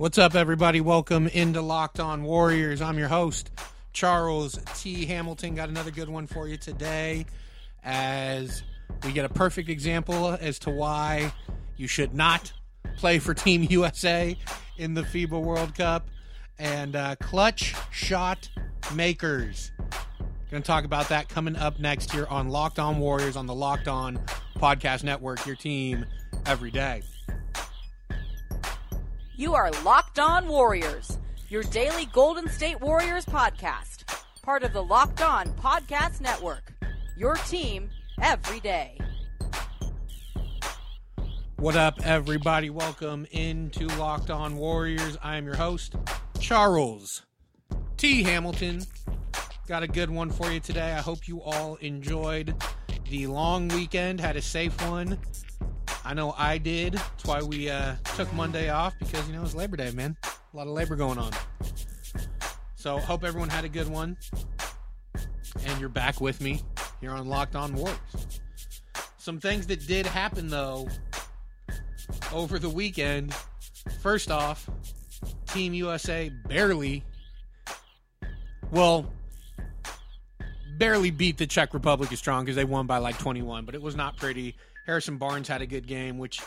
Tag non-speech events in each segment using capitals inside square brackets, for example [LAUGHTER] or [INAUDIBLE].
What's up, everybody? Welcome into Locked On Warriors. I'm your host, Charles T. Hamilton. Got another good one for you today as we get a perfect example as to why you should not play for Team USA in the FIBA World Cup and uh, clutch shot makers. Going to talk about that coming up next here on Locked On Warriors on the Locked On Podcast Network, your team every day. You are Locked On Warriors, your daily Golden State Warriors podcast, part of the Locked On Podcast Network. Your team every day. What up, everybody? Welcome into Locked On Warriors. I am your host, Charles T. Hamilton. Got a good one for you today. I hope you all enjoyed the long weekend, had a safe one. I know I did. That's why we uh, took Monday off because, you know, it's Labor Day, man. A lot of labor going on. So, hope everyone had a good one. And you're back with me here on Locked On Warriors. Some things that did happen, though, over the weekend. First off, Team USA barely, well, barely beat the Czech Republic as strong because they won by like 21, but it was not pretty. Harrison Barnes had a good game, which,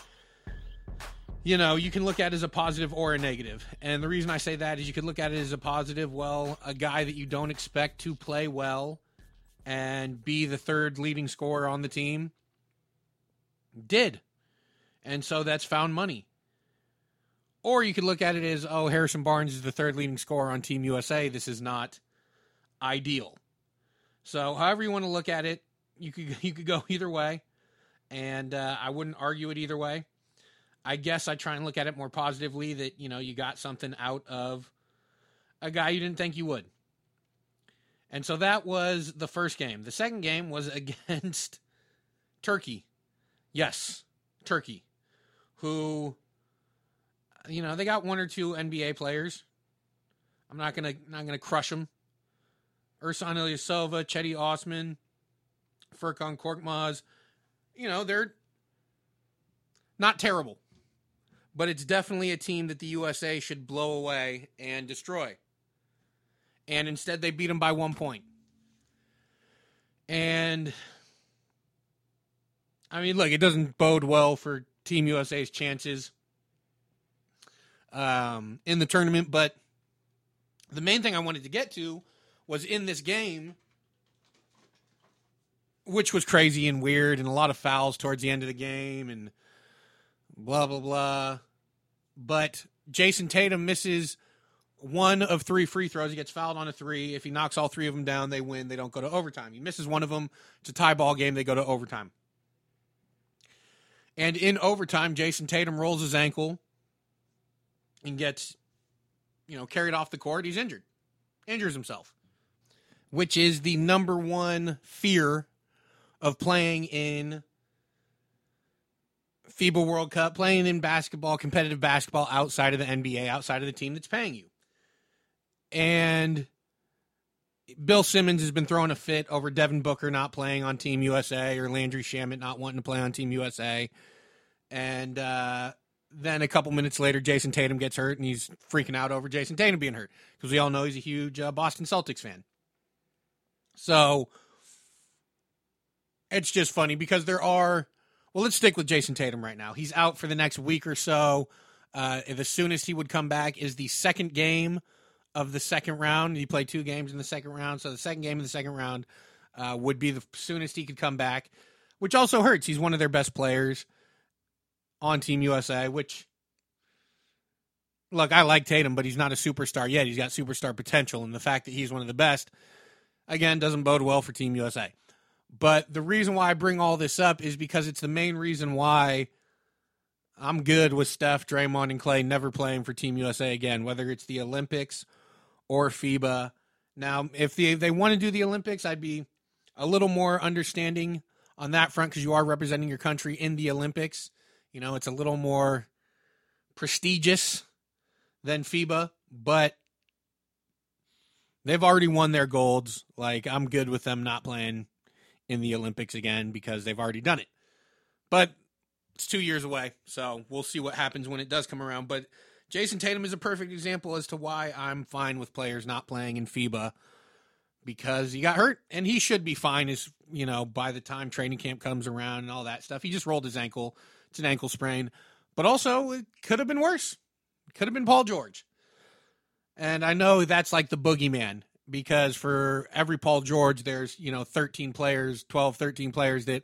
you know, you can look at as a positive or a negative. And the reason I say that is you could look at it as a positive. Well, a guy that you don't expect to play well and be the third leading scorer on the team did. And so that's found money. Or you could look at it as, oh, Harrison Barnes is the third leading scorer on Team USA. This is not ideal. So, however you want to look at it, you could [LAUGHS] you could go either way, and uh, I wouldn't argue it either way. I guess I try and look at it more positively that you know you got something out of a guy you didn't think you would, and so that was the first game. The second game was [LAUGHS] against Turkey. Yes, Turkey who you know they got one or two NBA players. I'm not gonna not gonna crush them. Ersan Ilyasova, Cedi Osman, Furkan Korkmaz, you know they're not terrible, but it's definitely a team that the USA should blow away and destroy. And instead, they beat them by one point. And I mean, look, it doesn't bode well for Team USA's chances um, in the tournament. But the main thing I wanted to get to was in this game, which was crazy and weird, and a lot of fouls towards the end of the game, and blah, blah, blah. But Jayson Tatum misses one of three free throws. He gets fouled on a three. If he knocks all three of them down, they win. They don't go to overtime. He misses one of them. It's a tie ball game. They go to overtime. And in overtime, Jayson Tatum rolls his ankle and gets, you know, carried off the court. He's injured, injures himself, which is the number one fear of playing in FIBA World Cup, playing in basketball, competitive basketball outside of the NBA, outside of the team that's paying you. And Bill Simmons has been throwing a fit over Devin Booker not playing on Team USA or Landry Shamet not wanting to play on Team USA. And uh, then a couple minutes later, Jayson Tatum gets hurt and he's freaking out over Jayson Tatum being hurt because we all know he's a huge uh, Boston Celtics fan. So it's just funny because there are. Well, let's stick with Jayson Tatum right now. He's out for the next week or so. Uh, the soonest he would come back is the second game of the second round. He played two games in the second round, so the second game of the second round uh, would be the soonest he could come back, which also hurts. He's one of their best players on Team USA, which look, I like Tatum, but he's not a superstar yet. He's got superstar potential, and the fact that he's one of the best, again, doesn't bode well for Team USA. But the reason why I bring all this up is because it's the main reason why I'm good with Steph, Draymond, and Klay never playing for Team USA again, whether it's the Olympics or FIBA. Now, if they, if they want to do the Olympics, I'd be a little more understanding on that front because you are representing your country in the Olympics. You know, it's a little more prestigious than FIBA, but they've already won their golds. Like, I'm good with them not playing in the Olympics again because they've already done it. But it's two years away, so we'll see what happens when it does come around. But Jayson Tatum is a perfect example as to why I'm fine with players not playing in FIBA because he got hurt and he should be fine as you know by the time training camp comes around and all that stuff. He just rolled his ankle. It's an ankle sprain. But also it could have been worse. Could have been Paul George. And I know that's like the boogeyman because for every Paul George there's, you know, 13 players, 12, 13 players that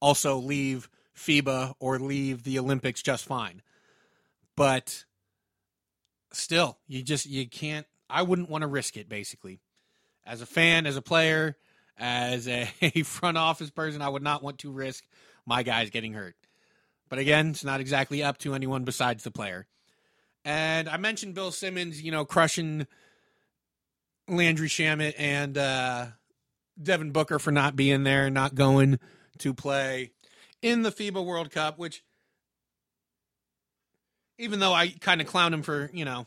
also leave FIBA or leave the Olympics just fine. But still, you just you can't I wouldn't want to risk it basically. As a fan, as a player, as a [LAUGHS] front office person, I would not want to risk my guys getting hurt. But again, it's not exactly up to anyone besides the player. And I mentioned Bill Simmons, you know, crushing Landry Shamet and uh, Devin Booker for not being there, not going to play in the FIBA World Cup, which even though I kind of clown him for, you know,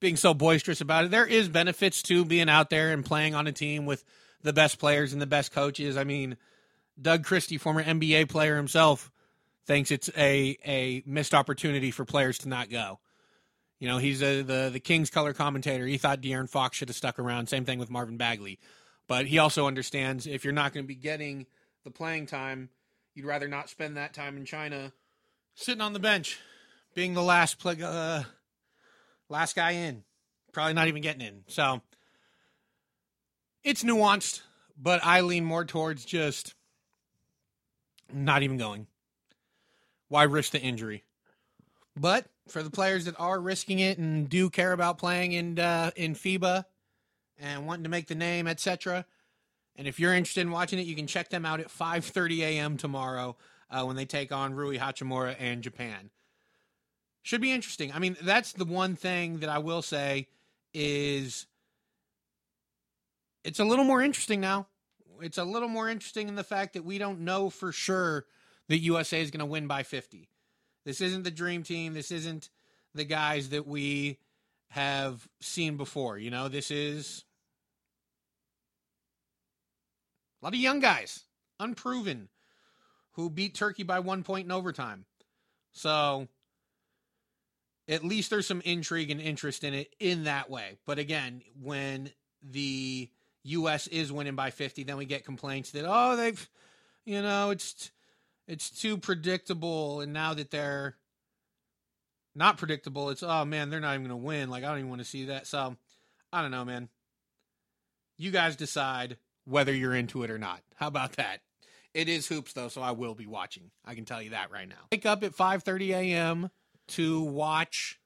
being so boisterous about it, there is benefits to being out there and playing on a team with the best players and the best coaches. I mean, Doug Christie, former NBA player himself, thinks it's a a missed opportunity for players to not go. You know, he's a, the the Kings color commentator. He thought De'Aaron Fox should have stuck around. Same thing with Marvin Bagley, but he also understands if you're not going to be getting the playing time, you'd rather not spend that time in China, sitting on the bench, being the last play, uh, last guy in, probably not even getting in. So it's nuanced, but I lean more towards just not even going. Why risk the injury? But for the players that are risking it and do care about playing in uh, in FIBA and wanting to make the name, etc. And if you're interested in watching it, you can check them out at 5:30 a.m. tomorrow uh, when they take on Rui Hachimura and Japan. Should be interesting. I mean, that's the one thing that I will say is it's a little more interesting now. It's a little more interesting in the fact that we don't know for sure that USA is going to win by 50. This isn't the dream team. This isn't the guys that we have seen before. You know, this is a lot of young guys, unproven, who beat Turkey by one point in overtime. So at least there's some intrigue and interest in it in that way. But again, when the U.S. is winning by 50, then we get complaints that, oh, they've, you know, it's it's too predictable and now that they're not predictable it's oh man they're not even going to win. Like i don't even want to see that. So i don't know man. You guys decide whether you're into it or not. How about that? It is hoops though so i will be watching. I can tell you that right now. Wake up at 5.30 a.m to watch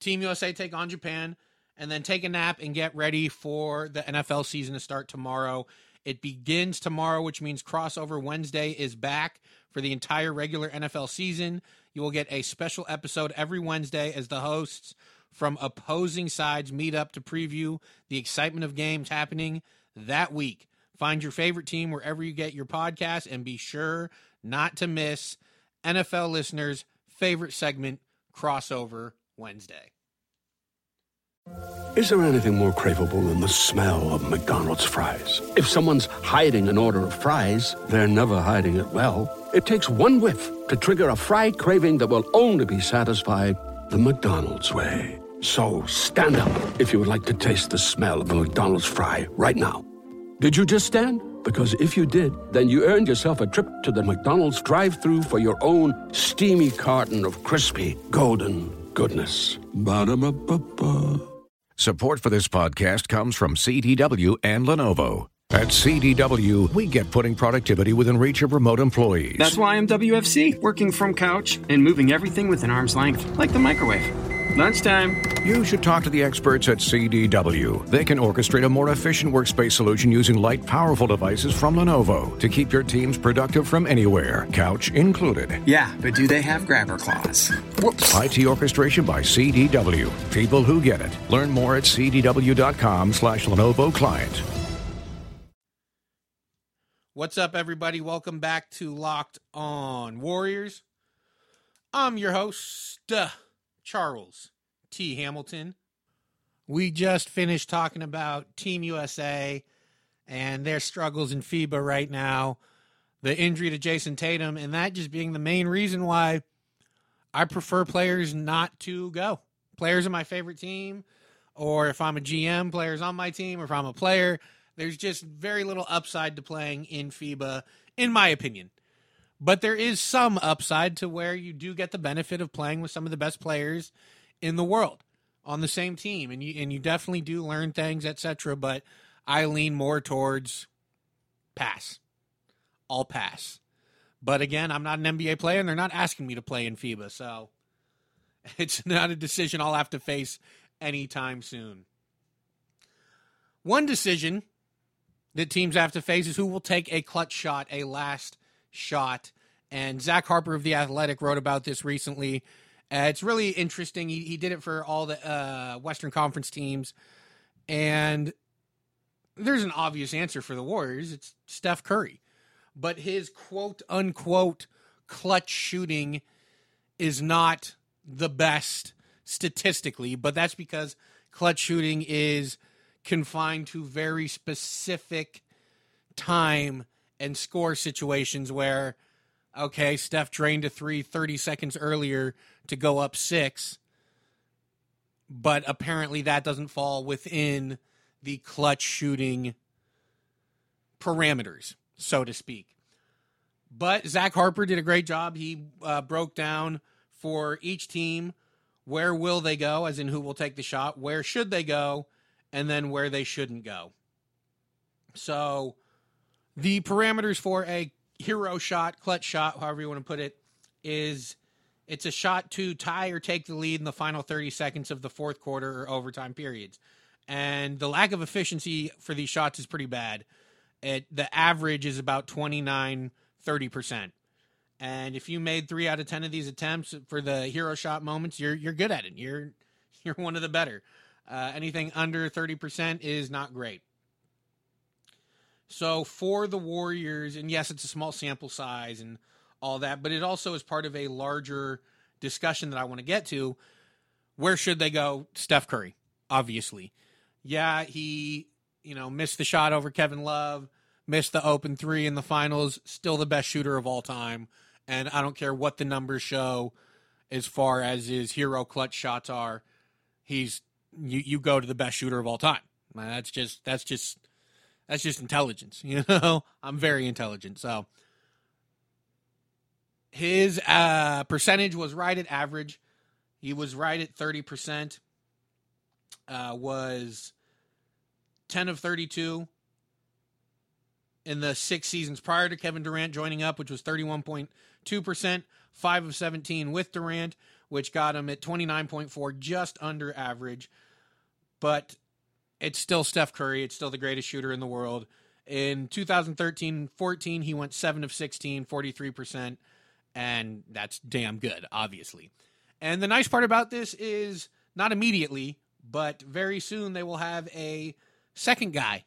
team usa take on japan and then take a nap and get ready for the nfl season to start tomorrow it begins tomorrow, which means crossover Wednesday is back for the entire regular NFL season. You will get a special episode every Wednesday as the hosts from opposing sides meet up to preview the excitement of games happening that week. Find your favorite team wherever you get your podcast and be sure not to miss NFL listeners' favorite segment, Crossover Wednesday. Is there anything more craveable than the smell of McDonald's fries? If someone's hiding an order of fries, they're never hiding it well. It takes one whiff to trigger a fry craving that will only be satisfied the McDonald's way. So stand up if you would like to taste the smell of a McDonald's fry right now. Did you just stand? Because if you did, then you earned yourself a trip to the McDonald's drive through for your own steamy carton of crispy, golden goodness. Ba-da-ba-ba-ba. Support for this podcast comes from CDW and Lenovo. At CDW, we get putting productivity within reach of remote employees. That's why I'm WFC, working from couch and moving everything within arm's length, like the microwave. Lunchtime. You should talk to the experts at CDW. They can orchestrate a more efficient workspace solution using light, powerful devices from Lenovo to keep your teams productive from anywhere, couch included. Yeah, but do they have grabber claws? Whoops. IT orchestration by CDW. People who get it. Learn more at cdw.com slash Lenovo client. What's up, everybody? Welcome back to Locked On Warriors. I'm your host, uh, Charles T. Hamilton. We just finished talking about Team USA and their struggles in FIBA right now, the injury to Jayson Tatum, and that just being the main reason why I prefer players not to go. Players are my favorite team, or if I'm a GM, players on my team, or if I'm a player, there's just very little upside to playing in FIBA, in my opinion. But there is some upside to where you do get the benefit of playing with some of the best players in the world on the same team, and you and you definitely do learn things, etc. But I lean more towards pass, all pass. But again, I'm not an NBA player, and they're not asking me to play in FIBA, so [LAUGHS] it's not a decision I'll have to face anytime soon. One decision that teams have to face is who will take a clutch shot, a last shot. And Zach Harper of The Athletic wrote about this recently. Uh, it's really interesting. He, he did it for all the uh, Western Conference teams. And there's an obvious answer for the Warriors it's Steph Curry. But his quote unquote clutch shooting is not the best statistically, but that's because clutch shooting is confined to very specific time and score situations where, okay, Steph drained a three 30 seconds earlier to go up six, but apparently that doesn't fall within the clutch shooting parameters, so to speak. But Zach Harper did a great job. He uh, broke down for each team where will they go, as in who will take the shot, where should they go, and then where they shouldn't go. So the parameters for a hero shot, clutch shot, however you want to put it, is it's a shot to tie or take the lead in the final 30 seconds of the fourth quarter or overtime periods. And the lack of efficiency for these shots is pretty bad. It, the average is about 29, 30%. And if you made three out of 10 of these attempts for the hero shot moments, you're, you're good at it. You're, [LAUGHS] you're one of the better. Uh, anything under 30% is not great. So for the Warriors, and yes, it's a small sample size and all that, but it also is part of a larger discussion that I want to get to. Where should they go? Steph Curry, obviously. Yeah, he, you know, missed the shot over Kevin Love, missed the open three in the finals, still the best shooter of all time. And I don't care what the numbers show as far as his hero clutch shots are. He's you, you go to the best shooter of all time. That's just that's just that's just intelligence, [LAUGHS] you know. I'm very intelligent, so his uh, percentage was right at average. He was right at thirty percent. Uh, was ten of thirty-two in the six seasons prior to Kevin Durant joining up, which was thirty-one point two percent. Five of seventeen with Durant, which got him at twenty-nine point four, just under average. But it's still Steph Curry. It's still the greatest shooter in the world. In 2013 14, he went 7 of 16, 43%, and that's damn good, obviously. And the nice part about this is not immediately, but very soon they will have a second guy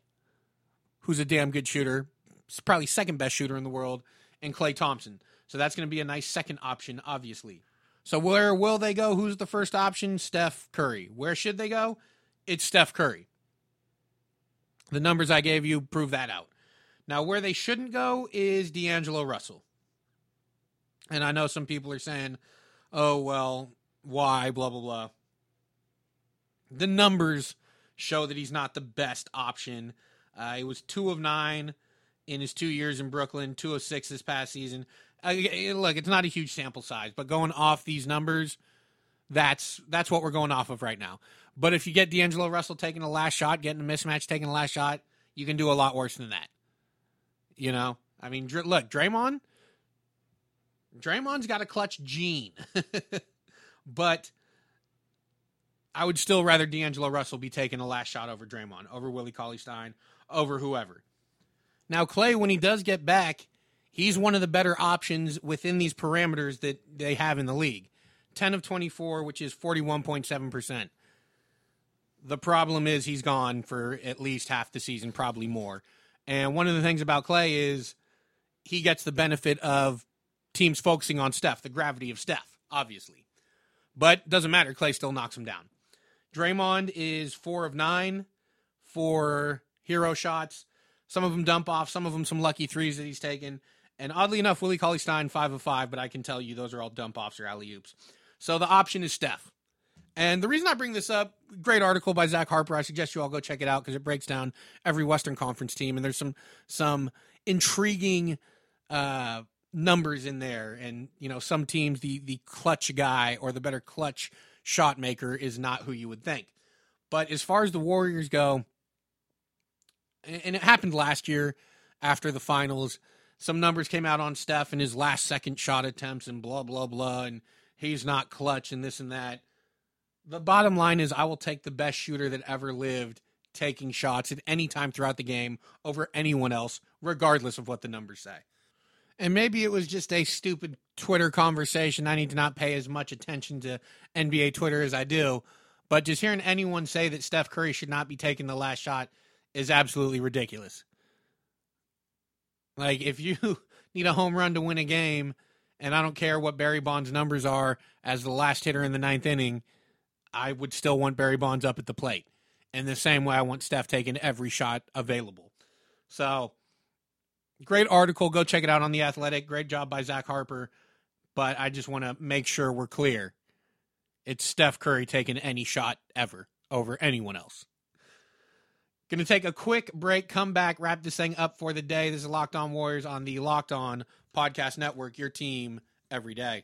who's a damn good shooter. Probably second best shooter in the world, and Klay Thompson. So that's going to be a nice second option, obviously. So where will they go? Who's the first option? Steph Curry. Where should they go? It's Steph Curry. The numbers I gave you prove that out. Now, where they shouldn't go is D'Angelo Russell. And I know some people are saying, oh, well, why, blah, blah, blah. The numbers show that he's not the best option. Uh, he was two of nine in his two years in Brooklyn, two of six this past season. Uh, look, it's not a huge sample size, but going off these numbers, that's that's what we're going off of right now. But if you get D'Angelo Russell taking a last shot, getting a mismatch, taking a last shot, you can do a lot worse than that. You know, I mean, look, Draymond, Draymond's got a clutch gene, [LAUGHS] but I would still rather D'Angelo Russell be taking a last shot over Draymond, over Willie Cauley Stein, over whoever. Now, Klay, when he does get back, he's one of the better options within these parameters that they have in the league. 10 of 24, which is 41.7%. The problem is he's gone for at least half the season, probably more. And one of the things about Klay is he gets the benefit of teams focusing on Steph, the gravity of Steph, obviously. But doesn't matter. Klay still knocks him down. Draymond is four of nine for hero shots. Some of them dump off, some of them some lucky threes that he's taken. And oddly enough, Willie Cauley Stein, five of five, but I can tell you those are all dump offs or alley oops. So the option is Steph. And the reason I bring this up, great article by Zach Harper. I suggest you all go check it out because it breaks down every Western Conference team, and there's some some intriguing uh, numbers in there. And you know, some teams the the clutch guy or the better clutch shot maker is not who you would think. But as far as the Warriors go, and it happened last year after the finals, some numbers came out on Steph and his last second shot attempts and blah blah blah, and he's not clutch and this and that the bottom line is I will take the best shooter that ever lived taking shots at any time throughout the game over anyone else, regardless of what the numbers say. And maybe it was just a stupid Twitter conversation. I need to not pay as much attention to NBA Twitter as I do. But just hearing anyone say that Steph Curry should not be taking the last shot is absolutely ridiculous. Like, if you [LAUGHS] need a home run to win a game, and I don't care what Barry Bonds' numbers are as the last hitter in the ninth inning, I would still want Barry Bonds up at the plate. In the same way, I want Steph taking every shot available. So, great article. Go check it out on The Athletic. Great job by Zach Harper. But I just want to make sure we're clear. It's Steph Curry taking any shot ever over anyone else. Going to take a quick break, come back, wrap this thing up for the day. This is Locked On Warriors on the Locked On Podcast Network, your team every day.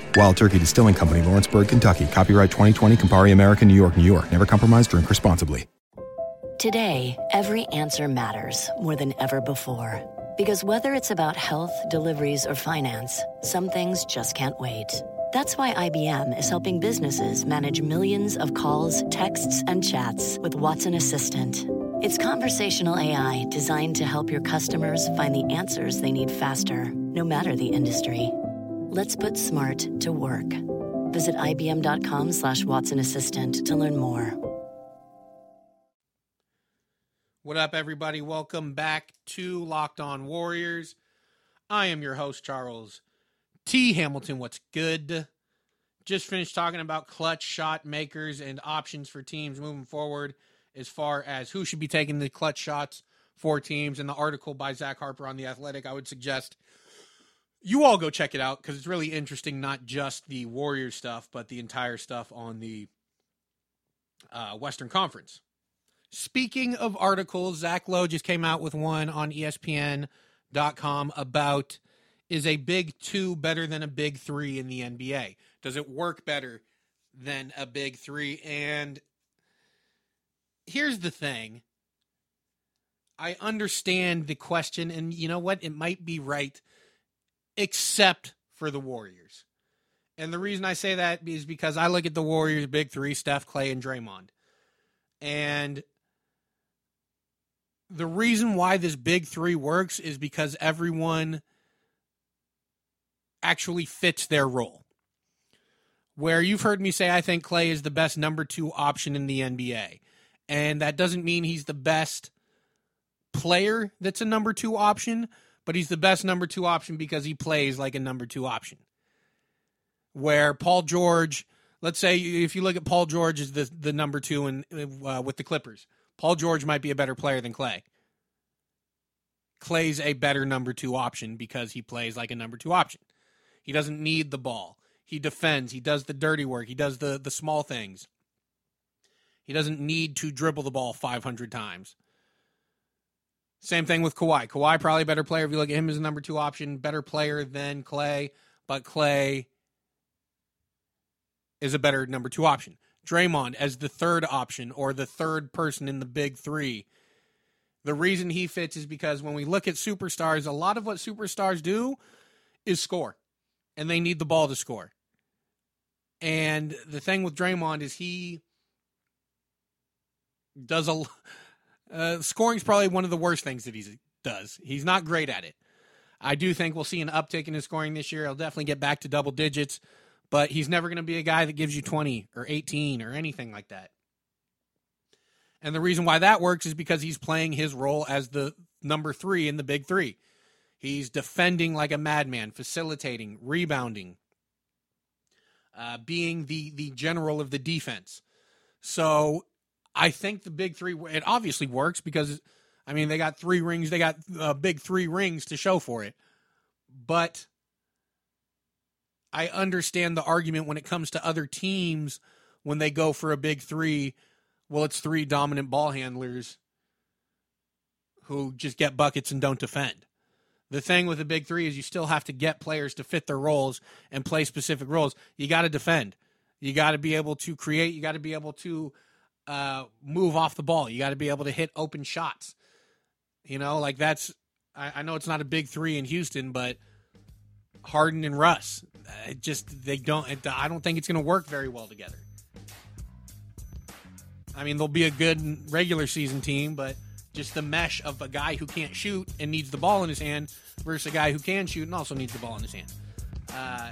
Wild Turkey Distilling Company, Lawrenceburg, Kentucky. Copyright 2020, Campari American, New York, New York. Never compromise, drink responsibly. Today, every answer matters more than ever before. Because whether it's about health, deliveries, or finance, some things just can't wait. That's why IBM is helping businesses manage millions of calls, texts, and chats with Watson Assistant. It's conversational AI designed to help your customers find the answers they need faster, no matter the industry. Let's put smart to work. Visit IBM.com slash Watson Assistant to learn more. What up, everybody? Welcome back to Locked On Warriors. I am your host, Charles T. Hamilton. What's good? Just finished talking about clutch shot makers and options for teams moving forward as far as who should be taking the clutch shots for teams. In the article by Zach Harper on The Athletic, I would suggest you all go check it out because it's really interesting, not just the Warriors stuff, but the entire stuff on the uh, Western Conference. Speaking of articles, Zach Lowe just came out with one on ESPN.com about is a big two better than a big three in the NBA? Does it work better than a big three? And here's the thing I understand the question, and you know what? It might be right, except for the Warriors. And the reason I say that is because I look at the Warriors' big three Steph, Klay, and Draymond. And the reason why this big three works is because everyone actually fits their role. Where you've heard me say, I think Klay is the best number two option in the NBA. And that doesn't mean he's the best player that's a number two option, but he's the best number two option because he plays like a number two option. Where Paul George, let's say if you look at Paul George as the, the number two and uh, with the Clippers, Paul George might be a better player than Klay. Klay's a better number two option because he plays like a number two option. He doesn't need the ball. He defends. He does the dirty work. He does the, the small things. He doesn't need to dribble the ball 500 times. Same thing with Kawhi. Kawhi probably better player if you look at him as a number two option, better player than Klay, but Klay is a better number two option. Draymond as the third option or the third person in the big three. The reason he fits is because when we look at superstars, a lot of what superstars do is score, and they need the ball to score. And the thing with Draymond is he does a uh, scoring's probably one of the worst things that he does. He's not great at it. I do think we'll see an uptick in his scoring this year. He'll definitely get back to double digits, but he's never going to be a guy that gives you 20 or 18 or anything like that. And the reason why that works is because he's playing his role as the number three in the big three. He's defending like a madman, facilitating, rebounding, uh, being the the general of the defense. So I think the big three. It obviously works because I mean they got three rings. They got uh, big three rings to show for it. But I understand the argument when it comes to other teams when they go for a big three well, it's three dominant ball handlers who just get buckets and don't defend. The thing with the big three is you still have to get players to fit their roles and play specific roles. You got to defend. You got to be able to create. You got to be able to uh, move off the ball. You got to be able to hit open shots. You know, like that's. I, I know it's not a big three in Houston, but Harden and Russ, it just they don't. It, I don't think it's going to work very well together. I mean, they'll be a good regular season team, but just the mesh of a guy who can't shoot and needs the ball in his hand versus a guy who can shoot and also needs the ball in his hand. Uh,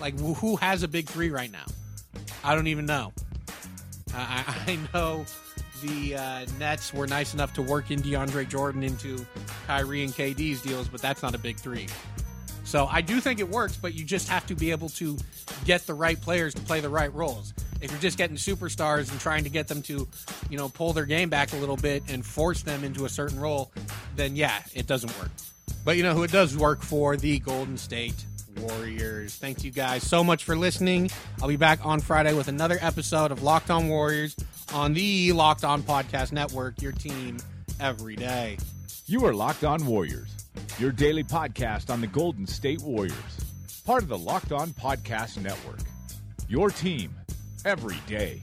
like, who has a big three right now? I don't even know. I, [LAUGHS] I know the uh, Nets were nice enough to work in DeAndre Jordan into Kyrie and KD's deals, but that's not a big three. So I do think it works, but you just have to be able to get the right players to play the right roles if you're just getting superstars and trying to get them to, you know, pull their game back a little bit and force them into a certain role, then yeah, it doesn't work. But you know who it does work for? The Golden State Warriors. Thank you guys so much for listening. I'll be back on Friday with another episode of Locked On Warriors on the Locked On Podcast Network, your team every day. You are Locked On Warriors, your daily podcast on the Golden State Warriors, part of the Locked On Podcast Network. Your team every day.